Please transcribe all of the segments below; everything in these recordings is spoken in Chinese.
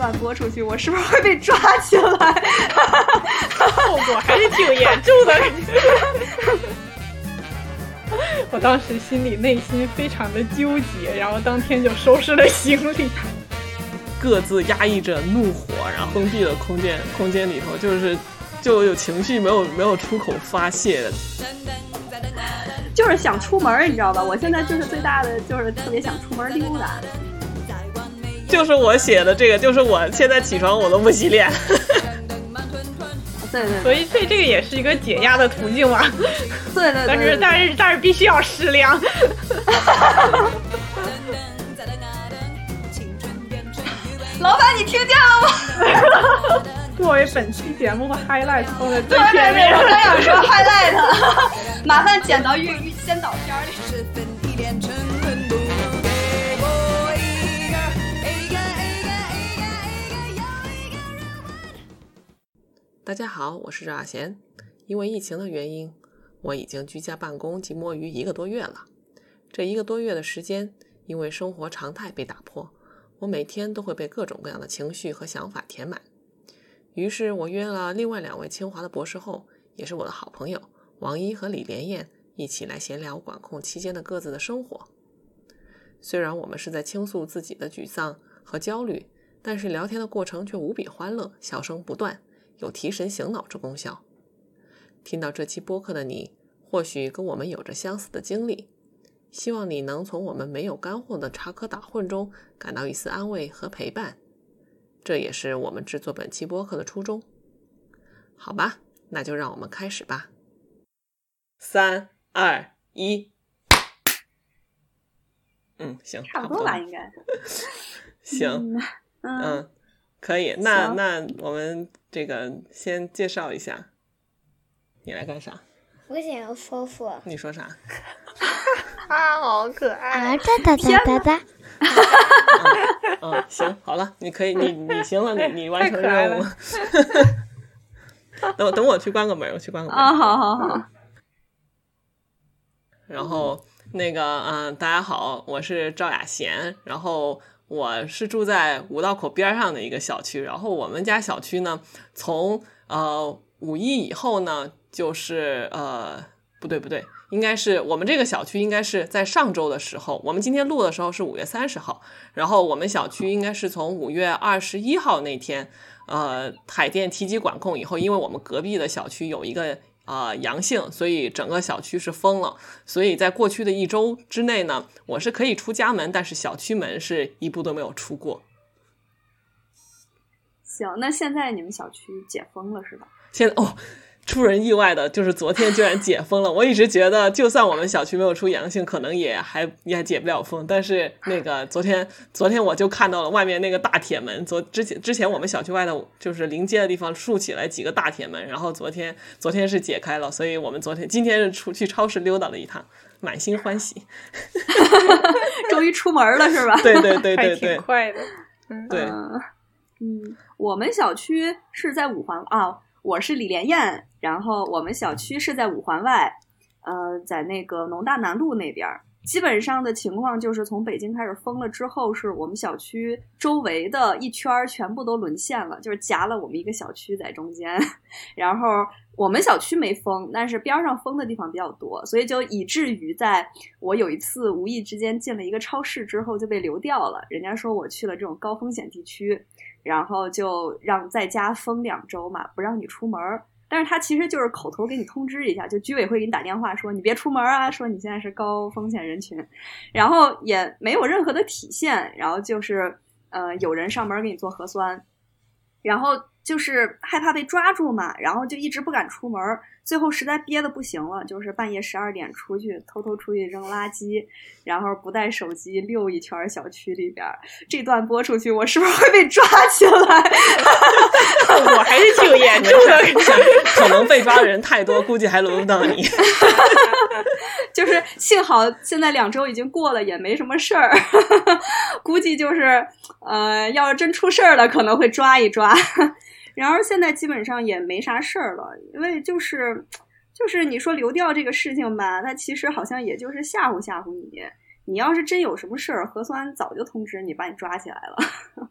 段播出去，我是不是会被抓起来？后果还是挺严重的。我当时心里内心非常的纠结，然后当天就收拾了行李，各自压抑着怒火，然后封闭的空间空间里头，就是就有情绪没有没有出口发泄的，就是想出门，你知道吧？我现在就是最大的就是特别想出门溜达。就是我写的这个，就是我现在起床我都不洗脸。对对，所以所以这个也是一个解压的途径嘛。对对，但是但是但是必须要适量。老板，你听见了吗？作为本期节目的 highlight 放在最对前面。对对，我刚想说 highlight，麻烦剪到预预先导片里。大家好，我是赵亚贤。因为疫情的原因，我已经居家办公及摸鱼一个多月了。这一个多月的时间，因为生活常态被打破，我每天都会被各种各样的情绪和想法填满。于是，我约了另外两位清华的博士后，也是我的好朋友王一和李连燕，一起来闲聊管控期间的各自的生活。虽然我们是在倾诉自己的沮丧和焦虑，但是聊天的过程却无比欢乐，笑声不断。有提神醒脑之功效。听到这期播客的你，或许跟我们有着相似的经历。希望你能从我们没有干货的插科打诨中感到一丝安慰和陪伴。这也是我们制作本期播客的初衷。好吧，那就让我们开始吧。三二一，嗯，行，差不多吧，应该。行，嗯嗯，可以。那那我们这个先介绍一下，你来干啥？我想要说说你说啥？啊，好可爱！啊哒哒哒哒哒，嗯，行，好了，你可以，你你行了，你你完成任务。等我等我去关个门，我去关个门。啊，好好好，然后那个，嗯、大家好，我是赵雅贤，然后我是住在五道口边上的一个小区，然后我们家小区呢，从呃五一以后呢，就是呃不对不对，应该是我们这个小区应该是在上周的时候，我们今天录的时候是五月三十号，然后我们小区应该是从五月二十一号那天，呃，海淀提及管控以后，因为我们隔壁的小区有一个呃阳性，所以整个小区是封了。所以在过去的一周之内呢，我是可以出家门，但是小区门是一步都没有出过。行，那现在你们小区解封了是吧？现在哦，出人意外的就是昨天居然解封了。我一直觉得，就算我们小区没有出阳性，可能也还也还解不了封。但是那个昨天，昨天我就看到了外面那个大铁门。昨之前之前我们小区外的，就是临街的地方竖起来几个大铁门，然后昨天昨天是解开了，所以我们昨天今天是出去超市溜达了一趟，满心欢喜。终于出门了是吧？对对对对对挺快的。对，嗯嗯，我们小区是在五环啊，我是李连燕，然后我们小区是在五环外，呃，在那个农大南路那边。基本上的情况就是从北京开始封了之后，是我们小区周围的一圈全部都沦陷了，就是夹了我们一个小区在中间。然后我们小区没封，但是边上封的地方比较多，所以就以至于在我有一次无意之间进了一个超市之后就被流掉了。人家说我去了这种高风险地区，然后就让在家封两周嘛，不让你出门。但是他其实就是口头给你通知一下，就居委会给你打电话说你别出门啊，说你现在是高风险人群，然后也没有任何的体现，然后就是呃有人上门给你做核酸，然后就是害怕被抓住嘛，然后就一直不敢出门儿，最后实在憋得不行了，就是半夜十二点出去偷偷出去扔垃圾，然后不带手机溜一圈儿小区里边儿。这段播出去，我是不是会被抓起来？后果还是挺严重的。可能被抓的人太多，估计还轮不到你。就是幸好现在两周已经过了，也没什么事儿，估计就是呃，要是真出事儿了，可能会抓一抓。然而现在基本上也没啥事儿了，因为就是就是你说流调这个事情吧，它其实好像也就是吓唬吓唬你。你要是真有什么事儿，核酸早就通知你，把你抓起来了。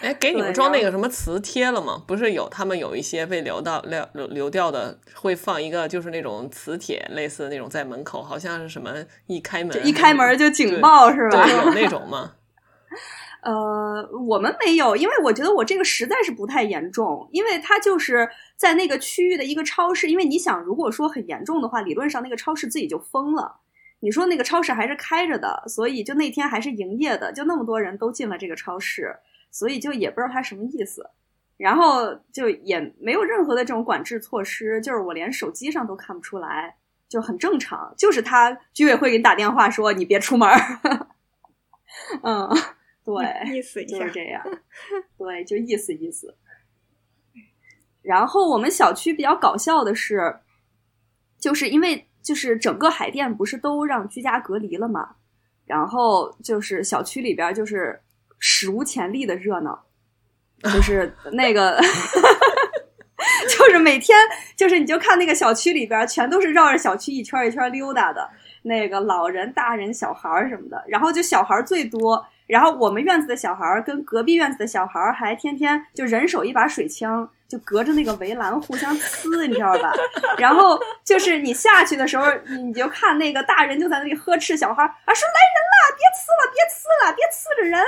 哎，给你们装那个什么磁贴了吗？不是有他们有一些被流到流流流掉的，会放一个就是那种磁铁，类似的那种在门口，好像是什么一开门一开门就警报是吧？对，有那 种吗？呃，我们没有，因为我觉得我这个实在是不太严重，因为它就是在那个区域的一个超市。因为你想，如果说很严重的话，理论上那个超市自己就封了。你说那个超市还是开着的，所以就那天还是营业的，就那么多人都进了这个超市，所以就也不知道他什么意思。然后就也没有任何的这种管制措施，就是我连手机上都看不出来，就很正常。就是他居委会给你打电话说你别出门儿，嗯，对，意思一下就是，这样，对，就意思意思。然后我们小区比较搞笑的是，就是因为就是整个海淀不是都让居家隔离了嘛，然后就是小区里边就是史无前例的热闹，就是 那个。就是每天，就是你就看那个小区里边，全都是绕着小区一圈一圈溜达的，那个老人、大人、小孩儿什么的，然后就小孩儿最多，然后我们院子的小孩儿跟隔壁院子的小孩儿还天天就人手一把水枪，就隔着那个围栏互相呲，你知道吧？然后就是你下去的时候，你你就看那个大人就在那里呵斥小孩儿啊，说来人了，别呲了，别呲了，别呲着人。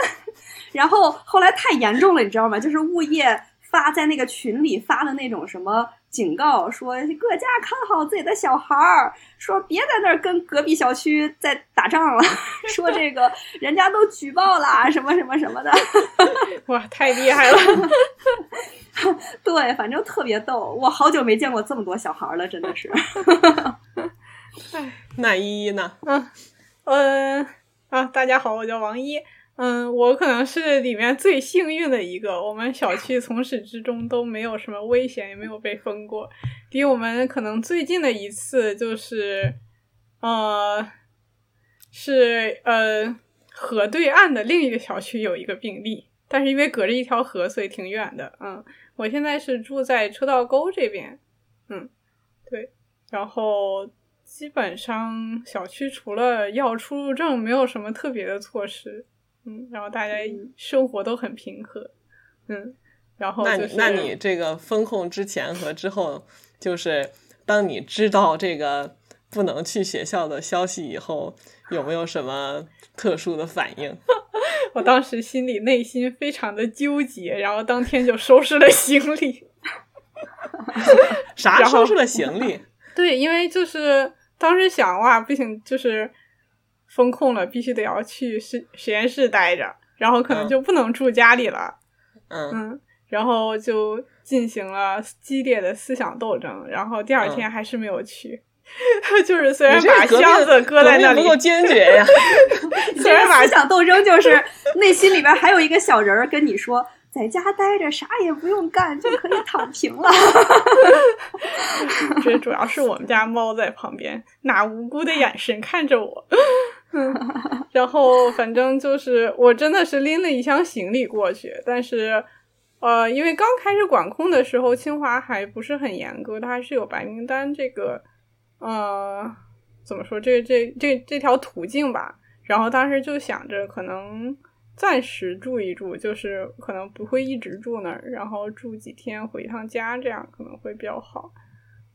然后后来太严重了，你知道吗？就是物业发在那个群里发的那种什么警告，说各家看好自己的小孩儿，说别在那儿跟隔壁小区在打仗了，说这个人家都举报啦，什么什么什么的。哇，太厉害了！对，反正特别逗，我好久没见过这么多小孩儿了，真的是。那依依呢？嗯，嗯啊，大家好，我叫王一。嗯，我可能是里面最幸运的一个。我们小区从始至终都没有什么危险，也没有被封过。离我们可能最近的一次就是，呃，是呃河对岸的另一个小区有一个病例，但是因为隔着一条河，所以挺远的。嗯，我现在是住在车道沟这边。嗯，对，然后基本上小区除了要出入证，没有什么特别的措施。嗯，然后大家生活都很平和。嗯，然后、就是、那你那你这个风控之前和之后，就是当你知道这个不能去学校的消息以后，有没有什么特殊的反应？我当时心里内心非常的纠结，然后当天就收拾了行李。啥收拾了行李？对，因为就是当时想哇，不行，就是封控了，必须得要去实实验室待着，然后可能嗯就不能住家里了。嗯嗯，然后就进行了激烈的思想斗争，然后第二天还是没有去。就是虽然把箱子搁在那里不，够坚决呀！虽然把思想斗争就是内心里边还有一个小人儿跟你说，在家待着啥也不用干就可以躺平了。这主要是我们家猫在旁边拿无辜的眼神看着我，嗯，然后反正就是我真的是拎了一箱行李过去，但是呃，因为刚开始管控的时候，清华还不是很严格，它还是有白名单这个呃怎么说这这这这条途径吧。然后当时就想着可能暂时住一住，就是可能不会一直住那儿，然后住几天回一趟家，这样可能会比较好。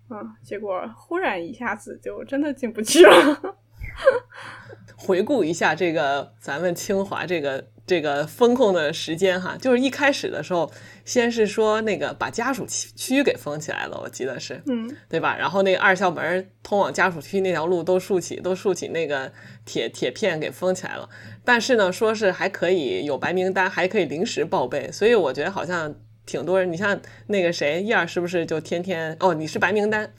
嗯，结果忽然一下子就真的进不去了。回顾一下这个咱们清华这个这个风控的时间哈，就是一开始的时候，先是说那个把家属区给封起来了，我记得是，嗯对吧？然后那个二校门通往家属区那条路都竖起都竖起那个铁铁片给封起来了，但是呢，说是还可以有白名单，还可以临时报备，所以我觉得好像挺多人，你像那个谁燕儿是不是就天天哦，你是白名单。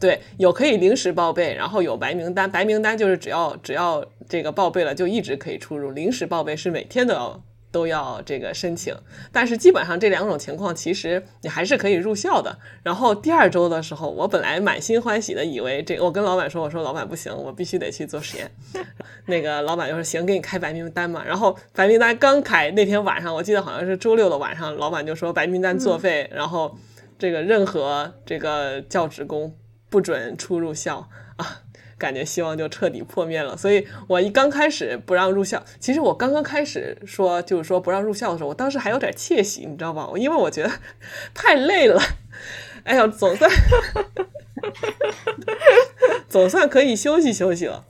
对，有可以临时报备，然后有白名单。白名单就是只要只要这个报备了，就一直可以出入。临时报备是每天都要都要这个申请，但是基本上这两种情况，其实你还是可以入校的。然后第二周的时候，我本来满心欢喜的以为这，我跟老板说，我说老板不行，我必须得去做实验。那个老板就说行，给你开白名单嘛。然后白名单刚开那天晚上，我记得好像是周六的晚上，老板就说白名单作废，然后这个任何这个教职工不准出入校 啊。感觉希望就彻底破灭了。所以我一刚开始不让入校，其实我刚刚开始说就是说不让入校的时候，我当时还有点窃喜，你知道吧？因为我觉得 太累了。哎呀，总算 总算可以休息休息了。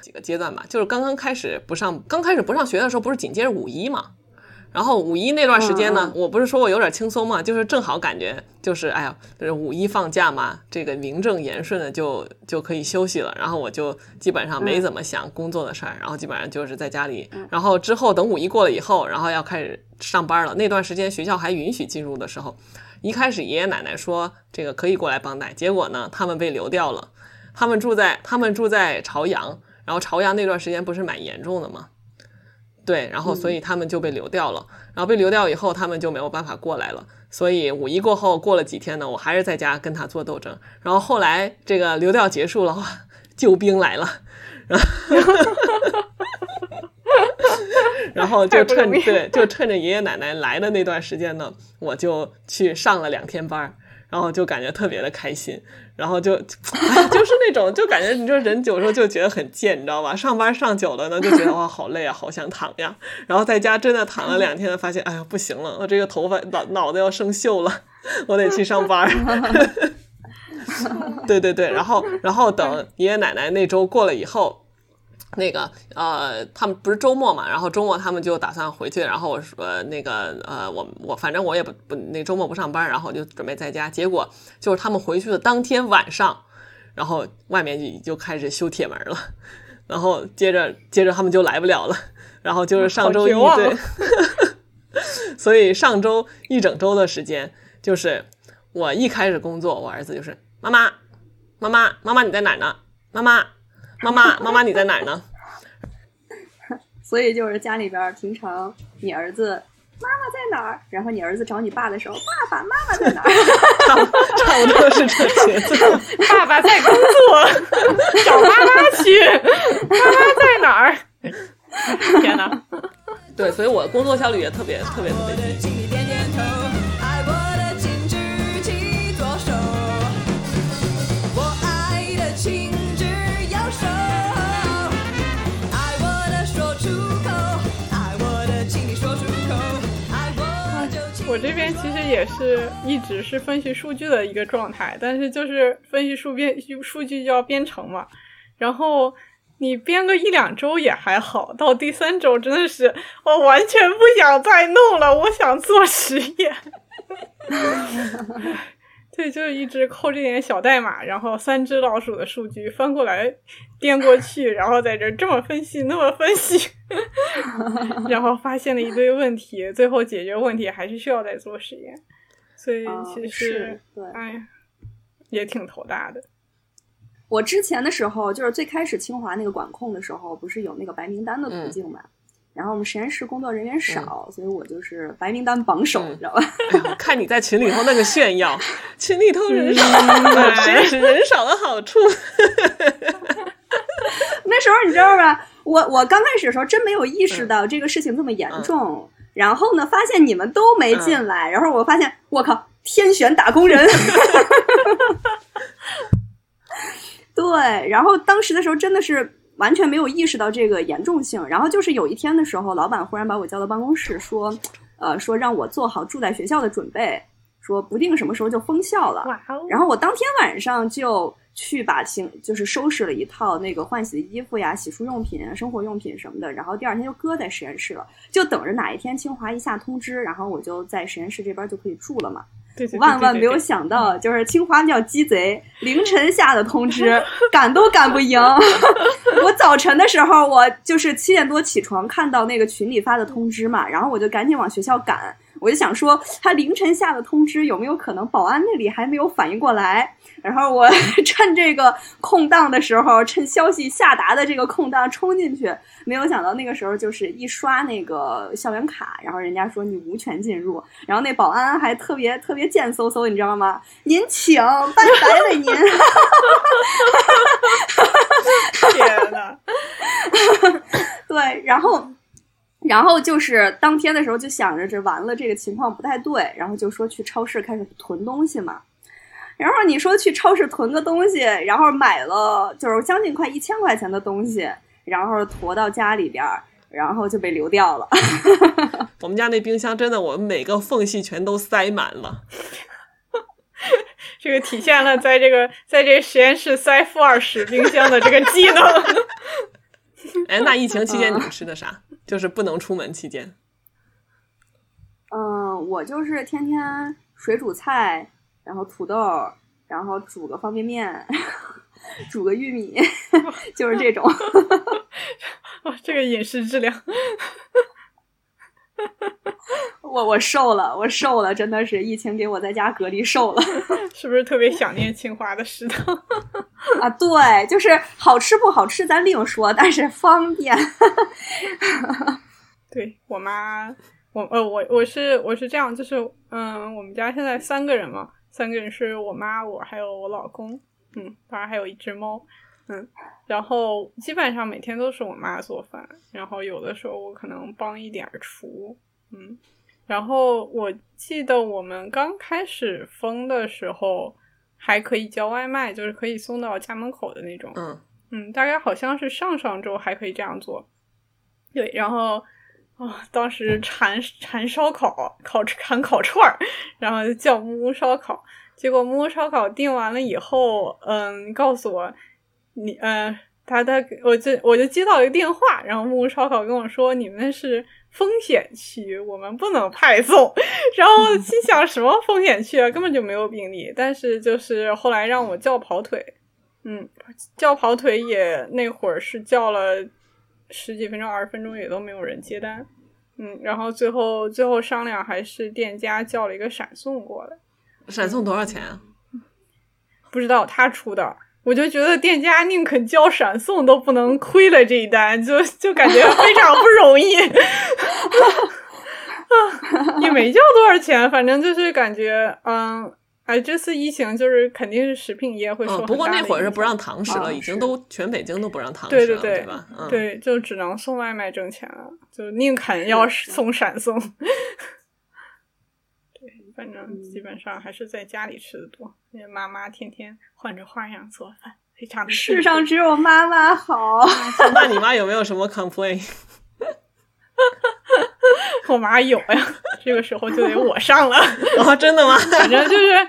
几个阶段吧，就是刚刚开始不上，刚开始不上学的时候，不是紧接着五一嘛？然后五一那段时间呢，我不是说我有点轻松嘛，就是正好感觉就是哎呀，是五一放假嘛，这个名正言顺的就就可以休息了。然后我就基本上没怎么想工作的事儿，然后基本上就是在家里。然后之后等五一过了以后，然后要开始上班了。那段时间学校还允许进入的时候，一开始爷爷奶奶说这个可以过来帮带，结果呢，他们被流掉了。他们住在他们住在朝阳，然后朝阳那段时间不是蛮严重的吗？对，然后所以他们就被流掉了，然后被流掉以后，他们就没有办法过来了。所以五一过后过了几天呢，我还是在家跟他做斗争。然后后来这个流调结束了，救兵来了，然后 然后就趁对就趁着爷爷奶奶来的那段时间呢，我就去上了两天班。然后就感觉特别的开心，然后就，就是那种就感觉你说人有时候就觉得很贱，你知道吧？上班上久了呢，就觉得哇好累啊，好想躺呀。然后在家真的躺了两天，发现哎呀不行了，我这个头发脑脑子要生锈了，我得去上班。对对对，然后然后等爷爷奶奶那周过了以后。那个呃，他们不是周末嘛，然后周末他们就打算回去，然后我说那个呃，我我反正我也不不那周末不上班，然后就准备在家。结果就是他们回去的当天晚上，然后外面就就开始修铁门了，然后接着接着他们就来不了了，然后就是上周一对，所以上周一整周的时间，就是我一开始工作，我儿子就是妈妈妈妈妈妈你在哪呢？妈妈。妈妈，妈妈，你在哪儿呢？所以就是家里边平常你儿子妈妈在哪儿，然后你儿子找你爸的时候，爸爸妈妈在哪儿？差不多是这节奏。爸爸在工作，找妈妈去。妈妈在哪儿？天哪！对，所以我工作效率也特别特别特别低。我这边其实也是一直是分析数据的一个状态，但是就是分析数编数据就要编程嘛，然后你编个一两周也还好，到第三周真的是我完全不想再弄了，我想做实验。对，就是一直扣这点小代码，然后三只老鼠的数据翻过来颠过去，然后在这这么分析那么分析，然后发现了一堆问题，最后解决问题还是需要再做实验，所以其实对，哎，也挺头大的。我之前的时候，就是最开始清华那个管控的时候，不是有那个白名单的途径嘛？然后我们实验室工作人员少，所以我就是白名单榜首，你知道吧？看你在群里头那个炫耀，群里头人少，实验室人少的好处。那时候你知道吧？我我刚开始的时候真没有意识到这个事情这么严重，然后呢，发现你们都没进来，然后我发现我靠，天选打工人。对，然后当时的时候真的是。完全没有意识到这个严重性，然后就是有一天的时候，老板忽然把我叫到办公室，说，呃，说让我做好住在学校的准备，说不定什么时候就封校了。然后我当天晚上就去把行，就是收拾了一套那个换洗的衣服呀、洗漱用品、生活用品什么的，然后第二天就搁在实验室了，就等着哪一天清华一下通知，然后我就在实验室这边就可以住了嘛。万万没有想到，就是清华叫鸡贼，凌晨下的通知，赶都赶不赢。我早晨的时候，我就是七点多起床，看到那个群里发的通知嘛，然后我就赶紧往学校赶。我就想说，他凌晨下的通知有没有可能保安那里还没有反应过来？然后我 趁这个空档的时候，趁消息下达的这个空档冲进去。没有想到那个时候就是一刷那个校园卡，然后人家说你无权进入，然后那保安还特别特别贱嗖嗖，你知道吗？您请，拜拜了您。天呐。对，然后。然后就是当天的时候就想着这完了，这个情况不太对，然后就说去超市开始囤东西嘛。然后你说去超市囤个东西，然后买了就是将近快一千块钱的东西，然后驮到家里边儿，然后就被流掉了。我们家那冰箱真的，我们每个缝隙全都塞满了。这个体现了在这个在这个实验室塞负二十冰箱的这个技能。哎，那疫情期间你们吃的啥？就是不能出门期间。嗯，我就是天天水煮菜，然后土豆，然后煮个方便面，煮个玉米，就是这种。哇，这个饮食质量。我我瘦了，我瘦了，真的是疫情给我在家隔离瘦了，是不是特别想念清华的食堂啊？对，就是好吃不好吃咱另说，但是方便。对我妈，我呃我我是我是这样，就是嗯，我们家现在三个人嘛，三个人是我妈，我还有我老公，嗯，当然还有一只猫，嗯，然后基本上每天都是我妈做饭，然后有的时候我可能帮一点厨，嗯。然后我记得我们刚开始封的时候，还可以叫外卖，就是可以送到家门口的那种。嗯嗯，大概好像是上上周还可以这样做。对，然后啊，当时馋馋烧烤，烤馋烤串儿，然后叫木屋烧烤。结果木屋烧烤订完了以后，嗯，告诉我你，呃，他他，我就我就接到一个电话，然后木屋烧烤跟我说，你们是。风险区，我们不能派送。然后心想，什么风险区啊，根本就没有病例。但是就是后来让我叫跑腿，嗯，叫跑腿也那会儿是叫了十几分钟、二十分钟，也都没有人接单。嗯，然后最后最后商量，还是店家叫了一个闪送过来。闪送多少钱啊？不知道，他出的。我就觉得店家宁肯交闪送都不能亏了这一单，就 就感觉非常不容易。也没交多少钱，反正就是感觉，嗯，哎，这次疫情就是肯定是食品业会受。不过那会儿是不让堂食了，已经都全北京都不让堂食了，对吧？对，就只能送外卖挣钱了，就宁肯要送闪送。反正基本上还是在家里吃的多，因为妈妈天天换着花样做饭，非常的。世上只有妈妈好。那你妈有没有什么 complain？我妈有呀，这个时候就得我上了。哦，真的吗？反正就是。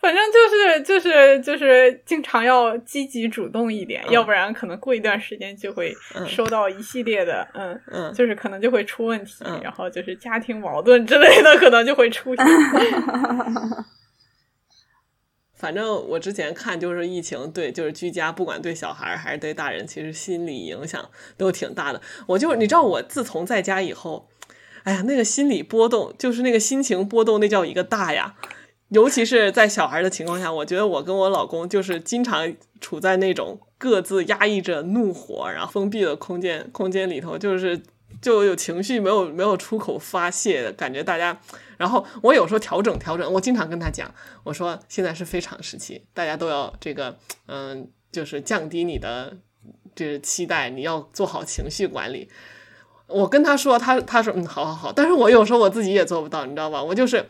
反正就是就是就是经常要积极主动一点，要不然可能过一段时间就会收到一系列的，嗯嗯，就是可能就会出问题，然后就是家庭矛盾之类的可能就会出现。反正我之前看就是疫情对就是居家，不管对小孩还是对大人，其实心理影响都挺大的。我就你知道我自从在家以后，哎呀，那个心理波动，就是那个心情波动，那叫一个大呀。尤其是在小孩的情况下，我觉得我跟我老公就是经常处在那种各自压抑着怒火，然后封闭的空间空间里头，就是就有情绪没有没有出口发泄的感觉。大家，然后我有时候调整调整，我经常跟他讲，我说现在是非常时期，大家都要这个嗯，就是降低你的这期待，你要做好情绪管理。我跟他说，他他说嗯，好好好，但是我有时候我自己也做不到，你知道吧？我就是。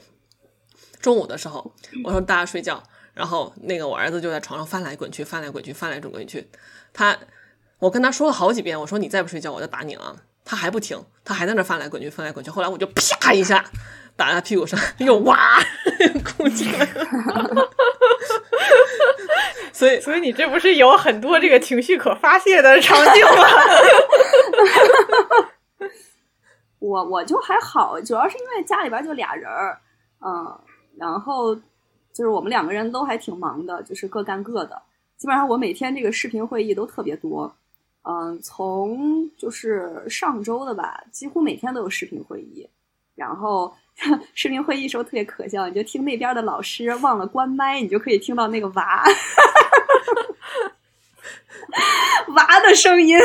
中午的时候，我说大家睡觉，然后那个我儿子就在床上翻来滚去，翻来滚去，翻来滚去。他，我跟他说了好几遍，我说你再不睡觉，我就打你了。他还不停，他还在那翻来滚去，翻来滚去。后来我就啪一下打在他屁股上，又哇哭起来了。所以，所以你这不是有很多这个情绪可发泄的场景吗？我我就还好，主要是因为家里边就俩人儿，嗯。然后就是我们两个人都还挺忙的，就是各干各的。基本上我每天这个视频会议都特别多，嗯，从就是上周的吧，几乎每天都有视频会议。然后 视频会议时候特别可笑，你就听那边的老师忘了关麦，你就可以听到那个娃 娃的声音，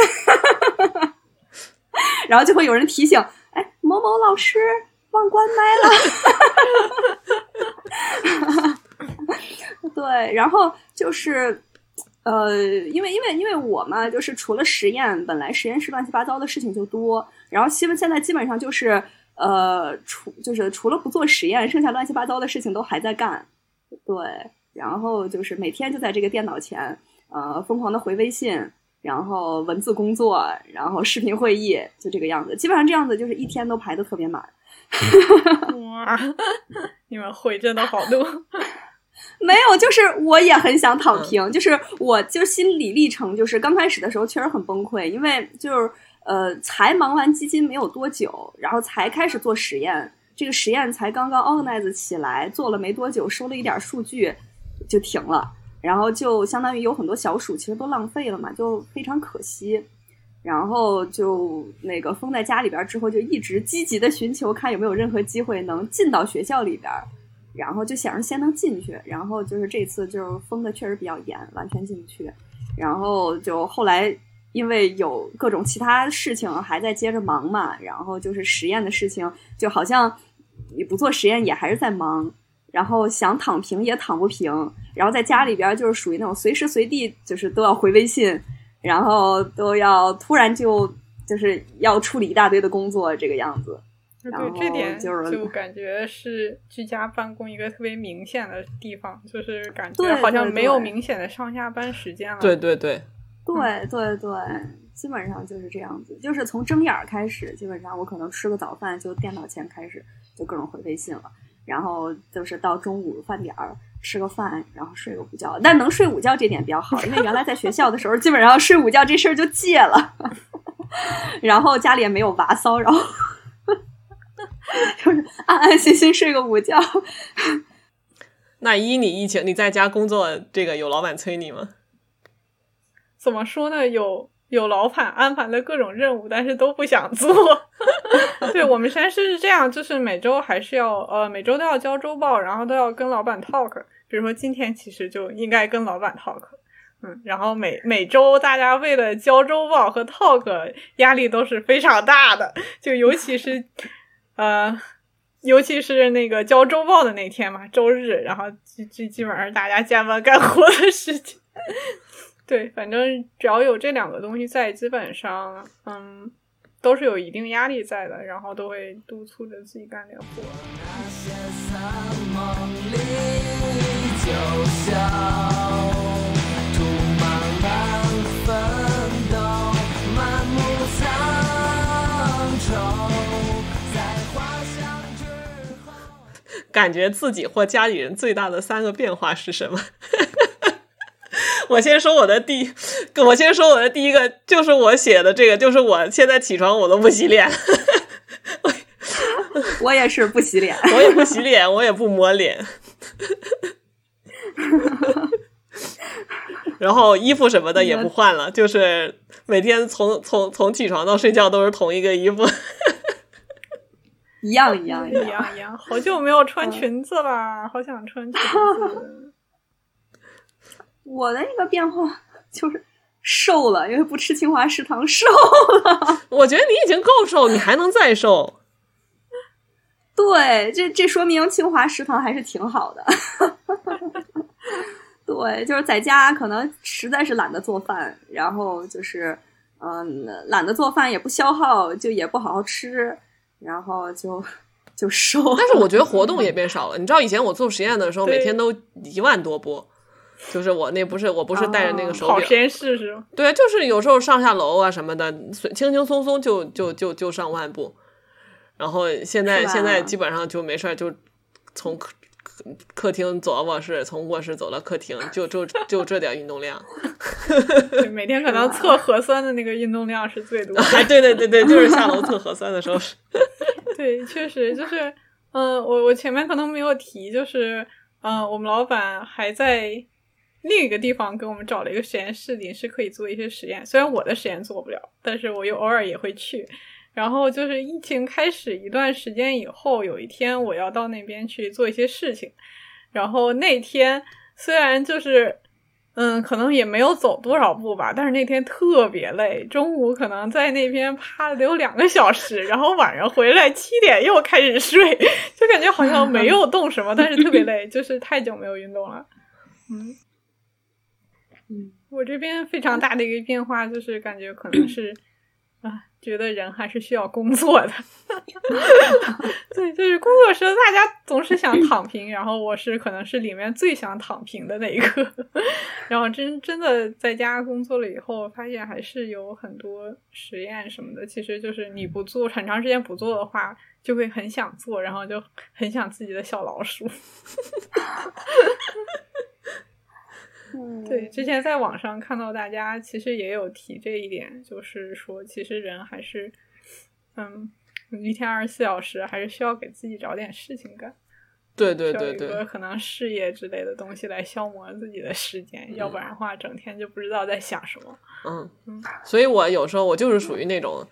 然后就会有人提醒：“哎，某某老师。”忘关麦了，对，然后就是，呃，因为因为因为我嘛，就是除了实验，本来实验室乱七八糟的事情就多，然后现现在基本上就是，呃，除就是除了不做实验，剩下乱七八糟的事情都还在干，对，然后就是每天就在这个电脑前，呃，疯狂的回微信，然后文字工作，然后视频会议，就这个样子。基本上这样子就是一天都排的特别满。哇，你们会真的好多。没有，就是我也很想躺平，就是我就心理历程，就是刚开始的时候确实很崩溃，因为就是呃，才忙完基金没有多久，然后才开始做实验，这个实验才刚刚 organize 起来，做了没多久，收了一点数据就停了，然后就相当于有很多小鼠其实都浪费了嘛，就非常可惜。然后就那个封在家里边之后，就一直积极的寻求看有没有任何机会能进到学校里边。然后就想着先能进去，然后就是这次就是封的确实比较严，完全进不去。然后就后来因为有各种其他事情还在接着忙嘛，然后就是实验的事情，就好像你不做实验也还是在忙，然后想躺平也躺不平，然后在家里边就是属于那种随时随地就是都要回微信，然后都要突然就就是要处理一大堆的工作这个样子。对，这点就感觉是居家办公一个特别明显的地方，就是感觉好像没有明显的上下班时间了。对对对，对对对，基本上就是这样子。就是从睁眼开始，基本上我可能吃个早饭就电脑前开始就各种回微信了，然后就是到中午饭点儿吃个饭，然后睡个午觉。但能睡午觉这点比较好，因为原来在学校的时候，基本上睡午觉这事儿就戒了，然后家里也没有娃骚扰。就是安安心心睡个午觉。那依你疫情，你在家工作，这个有老板催你吗？怎么说呢？有有老板安排了各种任务，但是都不想做。对我们实验室是这样，就是每周还是要呃每周都要交周报，然后都要跟老板 talk。比如说今天其实就应该跟老板 talk。嗯，然后每每周大家为了交周报和 talk，压力都是非常大的，就尤其是。呃，尤其是那个交周报的那天嘛，周日，然后基基基本上大家加班干活的时间。对，反正只要有这两个东西在，基本上嗯都是有一定压力在的，然后都会督促着自己干点活。感觉自己或家里人最大的三个变化是什么？我先说我的第，我先说我的第一个，就是我写的这个，就是我现在起床我都不洗脸。我也是不洗脸，我也不洗脸，我也不抹脸。然后衣服什么的也不换了，就是每天从从从起床到睡觉都是同一个衣服。一样一样一样一样，好久没有穿裙子了，好想穿裙子。我的一个变化就是瘦了，因为不吃清华食堂瘦了。我觉得你已经够瘦，你还能再瘦。对，这这说明清华食堂还是挺好的。对，就是在家可能实在是懒得做饭，然后就是嗯懒得做饭也不消耗，就也不好好吃。然后就就瘦，但是我觉得活动也变少了。你知道以前我做实验的时候，每天都一万多步，就是我那不是我不是带着那个手表，实验室是吗？对，就是有时候上下楼啊什么的，轻轻松松就就就就上万步。然后现在现在基本上就没事儿，就从客客厅走到卧室，从卧室走到客厅，就就就这点运动量。每天可能测 核酸的那个运动量是最多。哎，对对对对，就是下楼测核酸的时候。对，确实就是，嗯，我我前面可能没有提，就是，嗯，我们老板还在另一个地方给我们找了一个实验室，临时可以做一些实验。虽然我的实验做不了，但是我又偶尔也会去。然后就是疫情开始一段时间以后，有一天我要到那边去做一些事情，然后那天虽然就是。嗯，可能也没有走多少步吧，但是那天特别累，中午可能在那边趴了得有两个小时，然后晚上回来七点又开始睡，就感觉好像没有动什么，但是特别累，就是太久没有运动了。嗯，嗯，我这边非常大的一个变化就是感觉可能是，啊，觉得人还是需要工作的。对，就是工作时候大家总是想躺平，然后我是可能是里面最想躺平的那一个。然后真真的在家工作了以后，发现还是有很多实验什么的，其实就是你不做很长时间不做的话，就会很想做，然后就很想自己的小老鼠。对，之前在网上看到大家其实也有提这一点，就是说其实人还是，嗯，一天二十四小时还是需要给自己找点事情干。对对对对，可能事业之类的东西来消磨自己的时间，要不然的话整天就不知道在想什么。嗯嗯，所以我有时候我就是属于那种。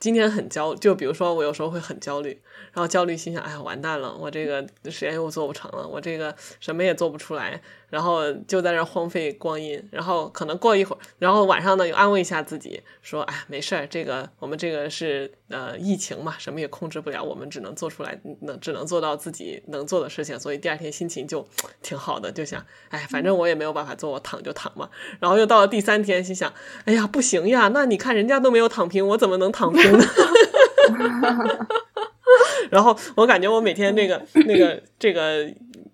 今天很焦，就比如说我有时候会很焦虑，然后焦虑心想，哎呀完蛋了，我这个实验又做不成了，我这个什么也做不出来，然后就在那荒废光阴，然后可能过一会儿，然后晚上呢又安慰一下自己，说，哎没事儿，这个我们这个是呃疫情嘛，什么也控制不了，我们只能做出来，能只能做到自己能做的事情，所以第二天心情就挺好的，就想，哎反正我也没有办法做，我躺就躺嘛，然后又到了第三天，心想，哎呀不行呀，那你看人家都没有躺平，我怎么能躺平呢？然后我感觉我每天那个那个这个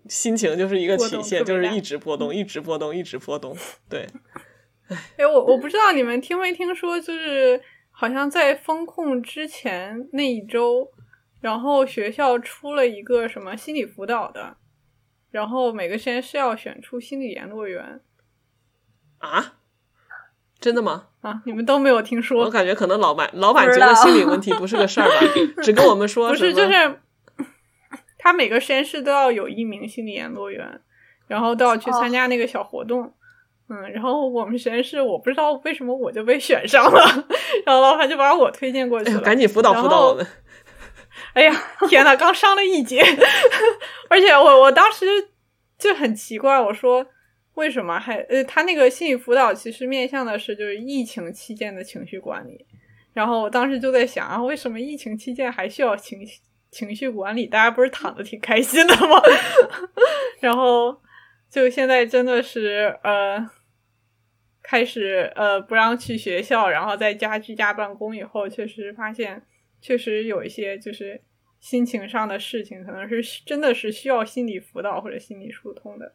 心情就是一个曲线，就是一直波动，一直波动，一直波动。对，哎，我我不知道你们听没听说，就是好像在风控之前那一周，然后学校出了一个什么心理辅导的，然后每个实验室要选出心理联络员啊。真的吗？啊，你们都没有听说？我感觉可能老板老板觉得心理问题不是个事儿吧，只跟我们说。不是，就是他每个实验室都要有一名心理联络员，然后都要去参加那个小活动。嗯，然后我们实验室我不知道为什么我就被选上了，然后老板就把我推荐过去了，赶紧辅导辅导我们。哎呀，天呐，刚上了一节，而且我我当时就很奇怪，我说。为什么还呃，他那个心理辅导其实面向的是就是疫情期间的情绪管理，然后我当时就在想啊，为什么疫情期间还需要情情绪管理？大家不是躺的挺开心的吗？然后就现在真的是呃，开始呃不让去学校，然后在家居家办公以后，确实发现确实有一些就是心情上的事情，可能是真的是需要心理辅导或者心理疏通的。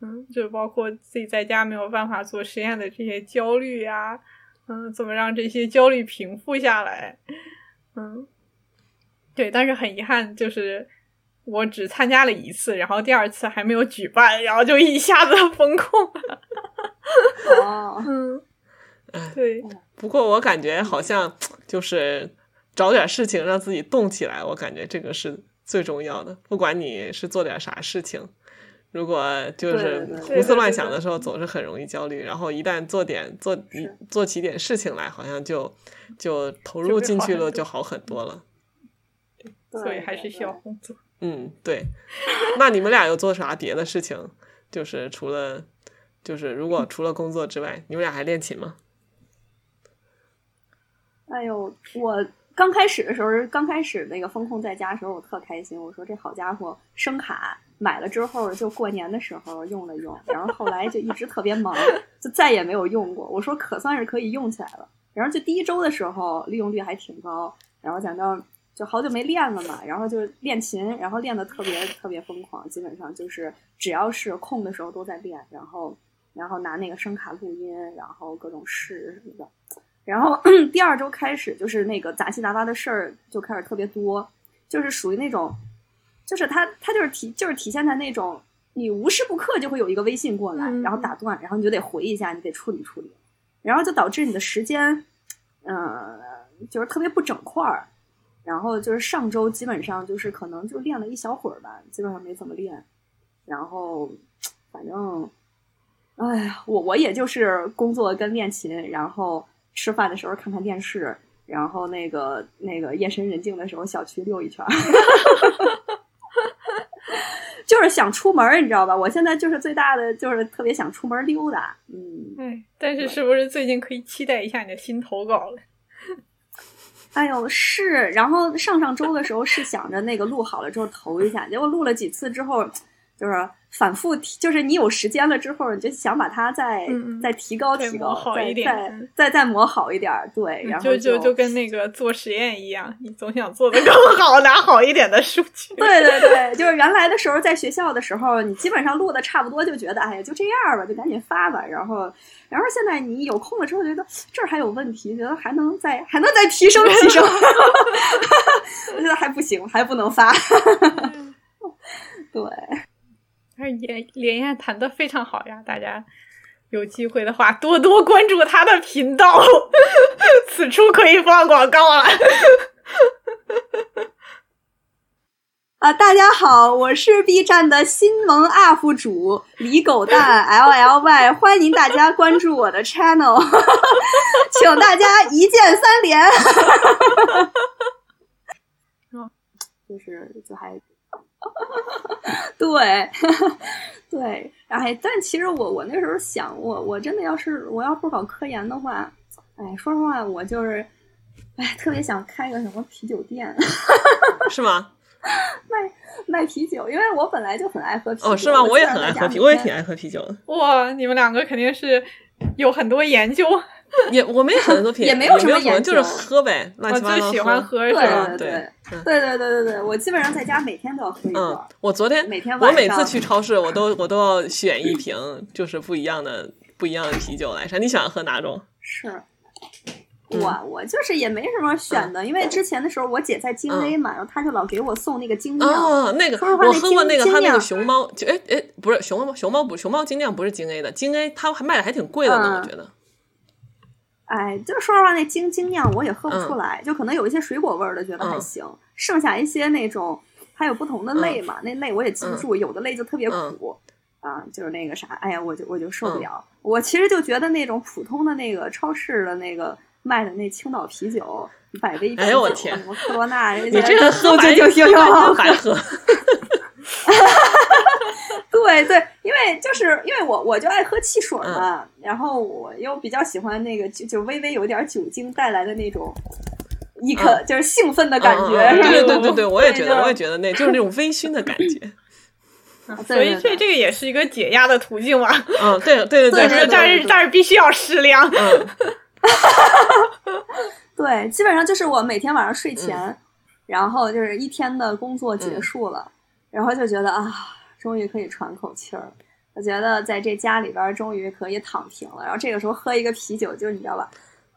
嗯，就包括自己在家没有办法做实验的这些焦虑呀，嗯，怎么让这些焦虑平复下来？嗯，对，但是很遗憾，就是我只参加了一次，然后第二次还没有举办，然后就一下子 封控了。哦，嗯，对。不过我感觉好像就是找点事情让自己动起来，我感觉这个是最重要的。不管你是做点啥事情。如果就是胡思乱想的时候，总是很容易焦虑。然后一旦做点做做起点事情来，好像就就投入进去了，就好很多了。所以还是需要工作。嗯，对。那你们俩有做啥别的事情？就是除了就是如果除了工作之外，你们俩还练琴吗？哎呦，我刚开始的时候，刚开始那个风控在家的时候，我特开心。我说这好家伙，声卡。买了之后就过年的时候用了用，然后后来就一直特别忙，就再也没有用过。我说可算是可以用起来了。然后就第一周的时候利用率还挺高，然后讲到就好久没练了嘛，然后就练琴，然后练的特别特别疯狂，基本上就是只要是空的时候都在练，然后然后拿那个声卡录音，然后各种试什么的。然后 第二周开始就是那个杂七杂八的事儿就开始特别多，就是属于那种。就是他，他就是体，就是体现在那种你无时不刻就会有一个微信过来，然后打断，然后你就得回一下，你得处理处理，然后就导致你的时间，嗯，就是特别不整块儿。然后就是上周基本上就是可能就练了一小会儿吧，基本上没怎么练。然后反正，哎呀，我我也就是工作跟练琴，然后吃饭的时候看看电视，然后那个那个夜深人静的时候小区溜一圈。就是想出门，你知道吧？我现在就是最大的，就是特别想出门溜达。嗯，哎，但是是不是最近可以期待一下你的新投稿了？哎呦，是。然后上上周的时候是想着那个录好了之后投一下，结果录了几次之后，就是反复提，就是你有时间了之后，你就想把它再、再提高再提高，再一点再嗯再再磨好一点儿，对，然后就就就就跟那个做实验一样，你总想做的更好，拿好一点的数据。对对对，就是原来的时候，在学校的时候，你基本上录的差不多，就觉得哎呀，就这样吧，就赶紧发吧。然后，然后现在你有空了之后，觉得这儿还有问题，觉得还能再还能再提升提升，我觉得还不行，还不能发。对，但是连连燕弹的非常好呀，大家有机会的话多多关注他的频道。此处可以放广告了。啊，大家好，我是 B 站的新萌 UP 主李狗蛋 L L Y，欢迎大家关注我的 channel，请大家一键三连。就是就还 对 对，哎，但其实我我那时候想，我我真的要是我要不搞科研的话，哎，说实话，我就是哎特别想开个什么啤酒店。是吗？卖卖啤酒，因为我本来就很爱喝啤酒。哦，是吗？我也很爱喝啤，我也挺爱喝啤酒的。哇，你们两个肯定是有很多研究，也，我 没喝很多品，也没有什么，就是喝呗，乱七八糟，就喜欢喝，对对对对对对，我基本上在家每天都要喝一瓶，我昨天，我每天，我每次去超市我都我都要选一瓶，就是不一样的不一样的啤酒来。啥你喜欢喝哪种？是。我我就是也没什么选的，因为之前的时候我姐在京 A 嘛，然后她就老给我送那个精酿，哦，那个，我喝过那个，他那个熊猫，就，哎哎，不是熊猫熊猫不熊猫精酿不是京 A 的，京 A 他还卖的还挺贵的呢，我觉得。哎，就是说实话，那精精酿我也喝不嗯。出来，就可能有一些水果味儿的觉得还行，剩下一些那种还有不同的类嘛，那类我也记不住，有的类就特别嗯。苦。啊，就是那个啥，哎呀，我就我就受不了。我其实就觉得那种普通的那个超市的那个卖的那青岛啤酒，百威啤酒，哎呦我天什么科罗娜，你这个喝就白就就就喝 白喝，对对，因为就是因为我我就爱喝汽水嗯嘛，然后我又比较喜欢那个就就微微有点酒精带来的那种一颗、嗯就是兴奋的感觉。对 对对对，我也觉得，我也觉得那就是那种微醺的感觉。所以这这个也是一个解压的途径嘛。嗯，对对对对但是但是必须要适量。嗯 对，基本上就是我每天晚上睡前，嗯然后就是一天的工作结束了，然后就觉得啊，终于可以喘口气儿。我觉得在这家里边儿终于可以躺平了，然后这个时候喝一个啤酒，就是你知道吧，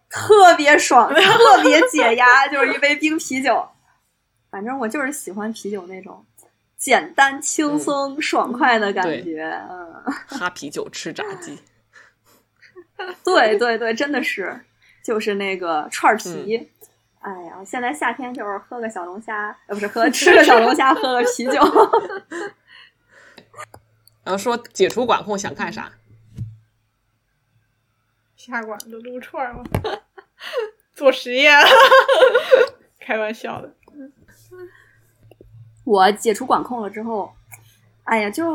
特别爽，特别解压，就是一杯冰啤酒。反正我就是喜欢啤酒那种简单、轻松、爽快的感觉。嗯，哈啤酒吃炸鸡，对对对，真的是，就是那个串儿嗯皮。哎呀，现在夏天就是喝个小龙虾，呃，不是喝吃个小龙虾，喝个啤酒。然后说解除管控想干啥？下馆子撸串儿吗？做实验，开玩笑的。我解除管控了之后，哎呀，就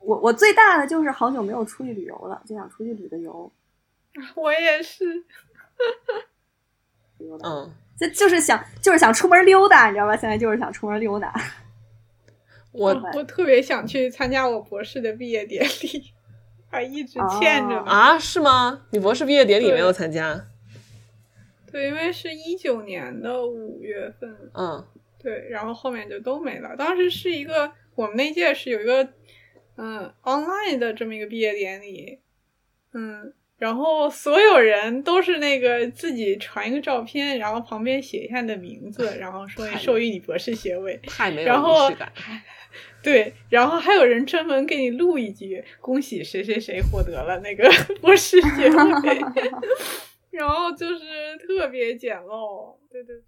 我我最大的就是好久没有出去旅游了，就想出去旅个游。我也是，旅游的嗯，就就是想就是想出门溜达，你知道吧？现在就是想出门溜达。我我特别想去参加我博士的毕业典礼，还一直欠着呢。啊，是吗？你博士毕业典礼没有参加？对，因为是一九年的五月份，嗯对，然后后面就都没了。当时是一个我们那届是有一个嗯 online 的这么一个毕业典礼，嗯，然后所有人都是那个自己传一个照片，然后旁边写一下你的名字，然后说授予你博士学位。太没有然后仪式感。对，然后还有人专门给你录一句“恭喜谁谁谁获得了那个 博士学位 ”，然后就是特别简陋。对对对。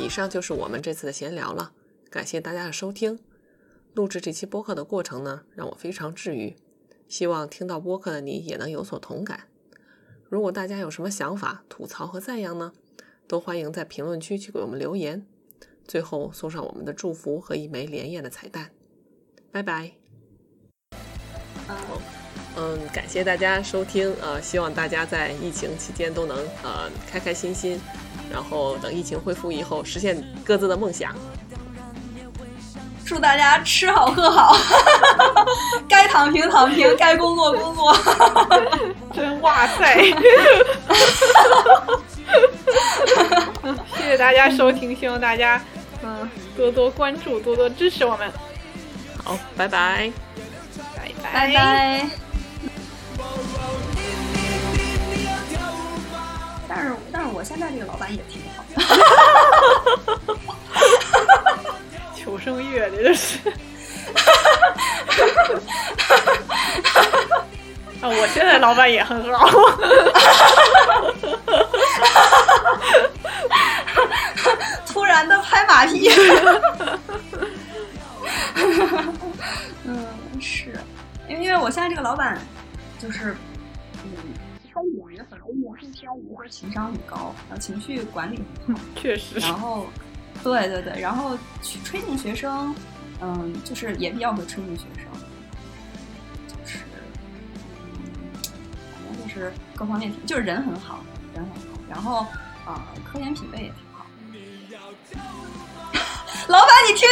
以上就是我们这次的闲聊了，感谢大家的收听。录制这期播客的过程呢，让我非常治愈，希望听到播客的你也能有所同感。如果大家有什么想法、吐槽和赞扬呢，都欢迎在评论区去给我们留言，最后送上我们的祝福和一枚连夜的彩蛋。拜拜。嗯，感谢大家收听，呃，希望大家在疫情期间都能呃开开心心，然后等疫情恢复以后，实现各自的梦想。祝大家吃好喝好，该躺平躺平，该工作工作。真哇塞！谢谢大家收听，希望大家嗯多多关注，多多支持我们。好，拜拜，拜拜，拜拜。我现在这个老板也挺好的。求生欲，这就是。啊，我现在老板也很好。突然的拍马屁。嗯，是，因为因为我现在这个老板，就是，很欧默，是天一个情商很高，然后情绪管理很好，确实。然后，对对对，然后去吹进学生，嗯，就是也比较会吹进学生，就是，嗯，反正就是各方面挺，就是人很好，人很好，然后啊、科研品味也挺好。老板，你听见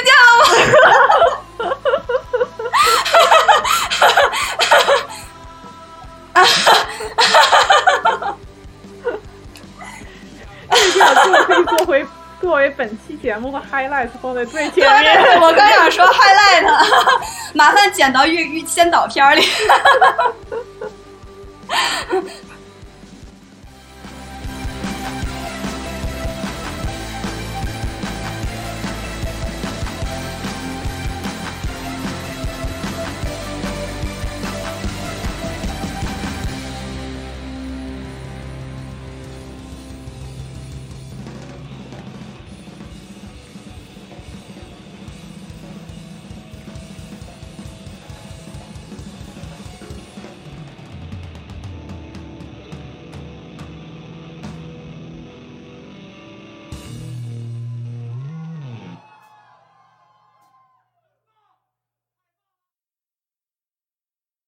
本期节目的 highlight 放在最前面。我刚想说 highlight，麻烦剪到预预先导片里。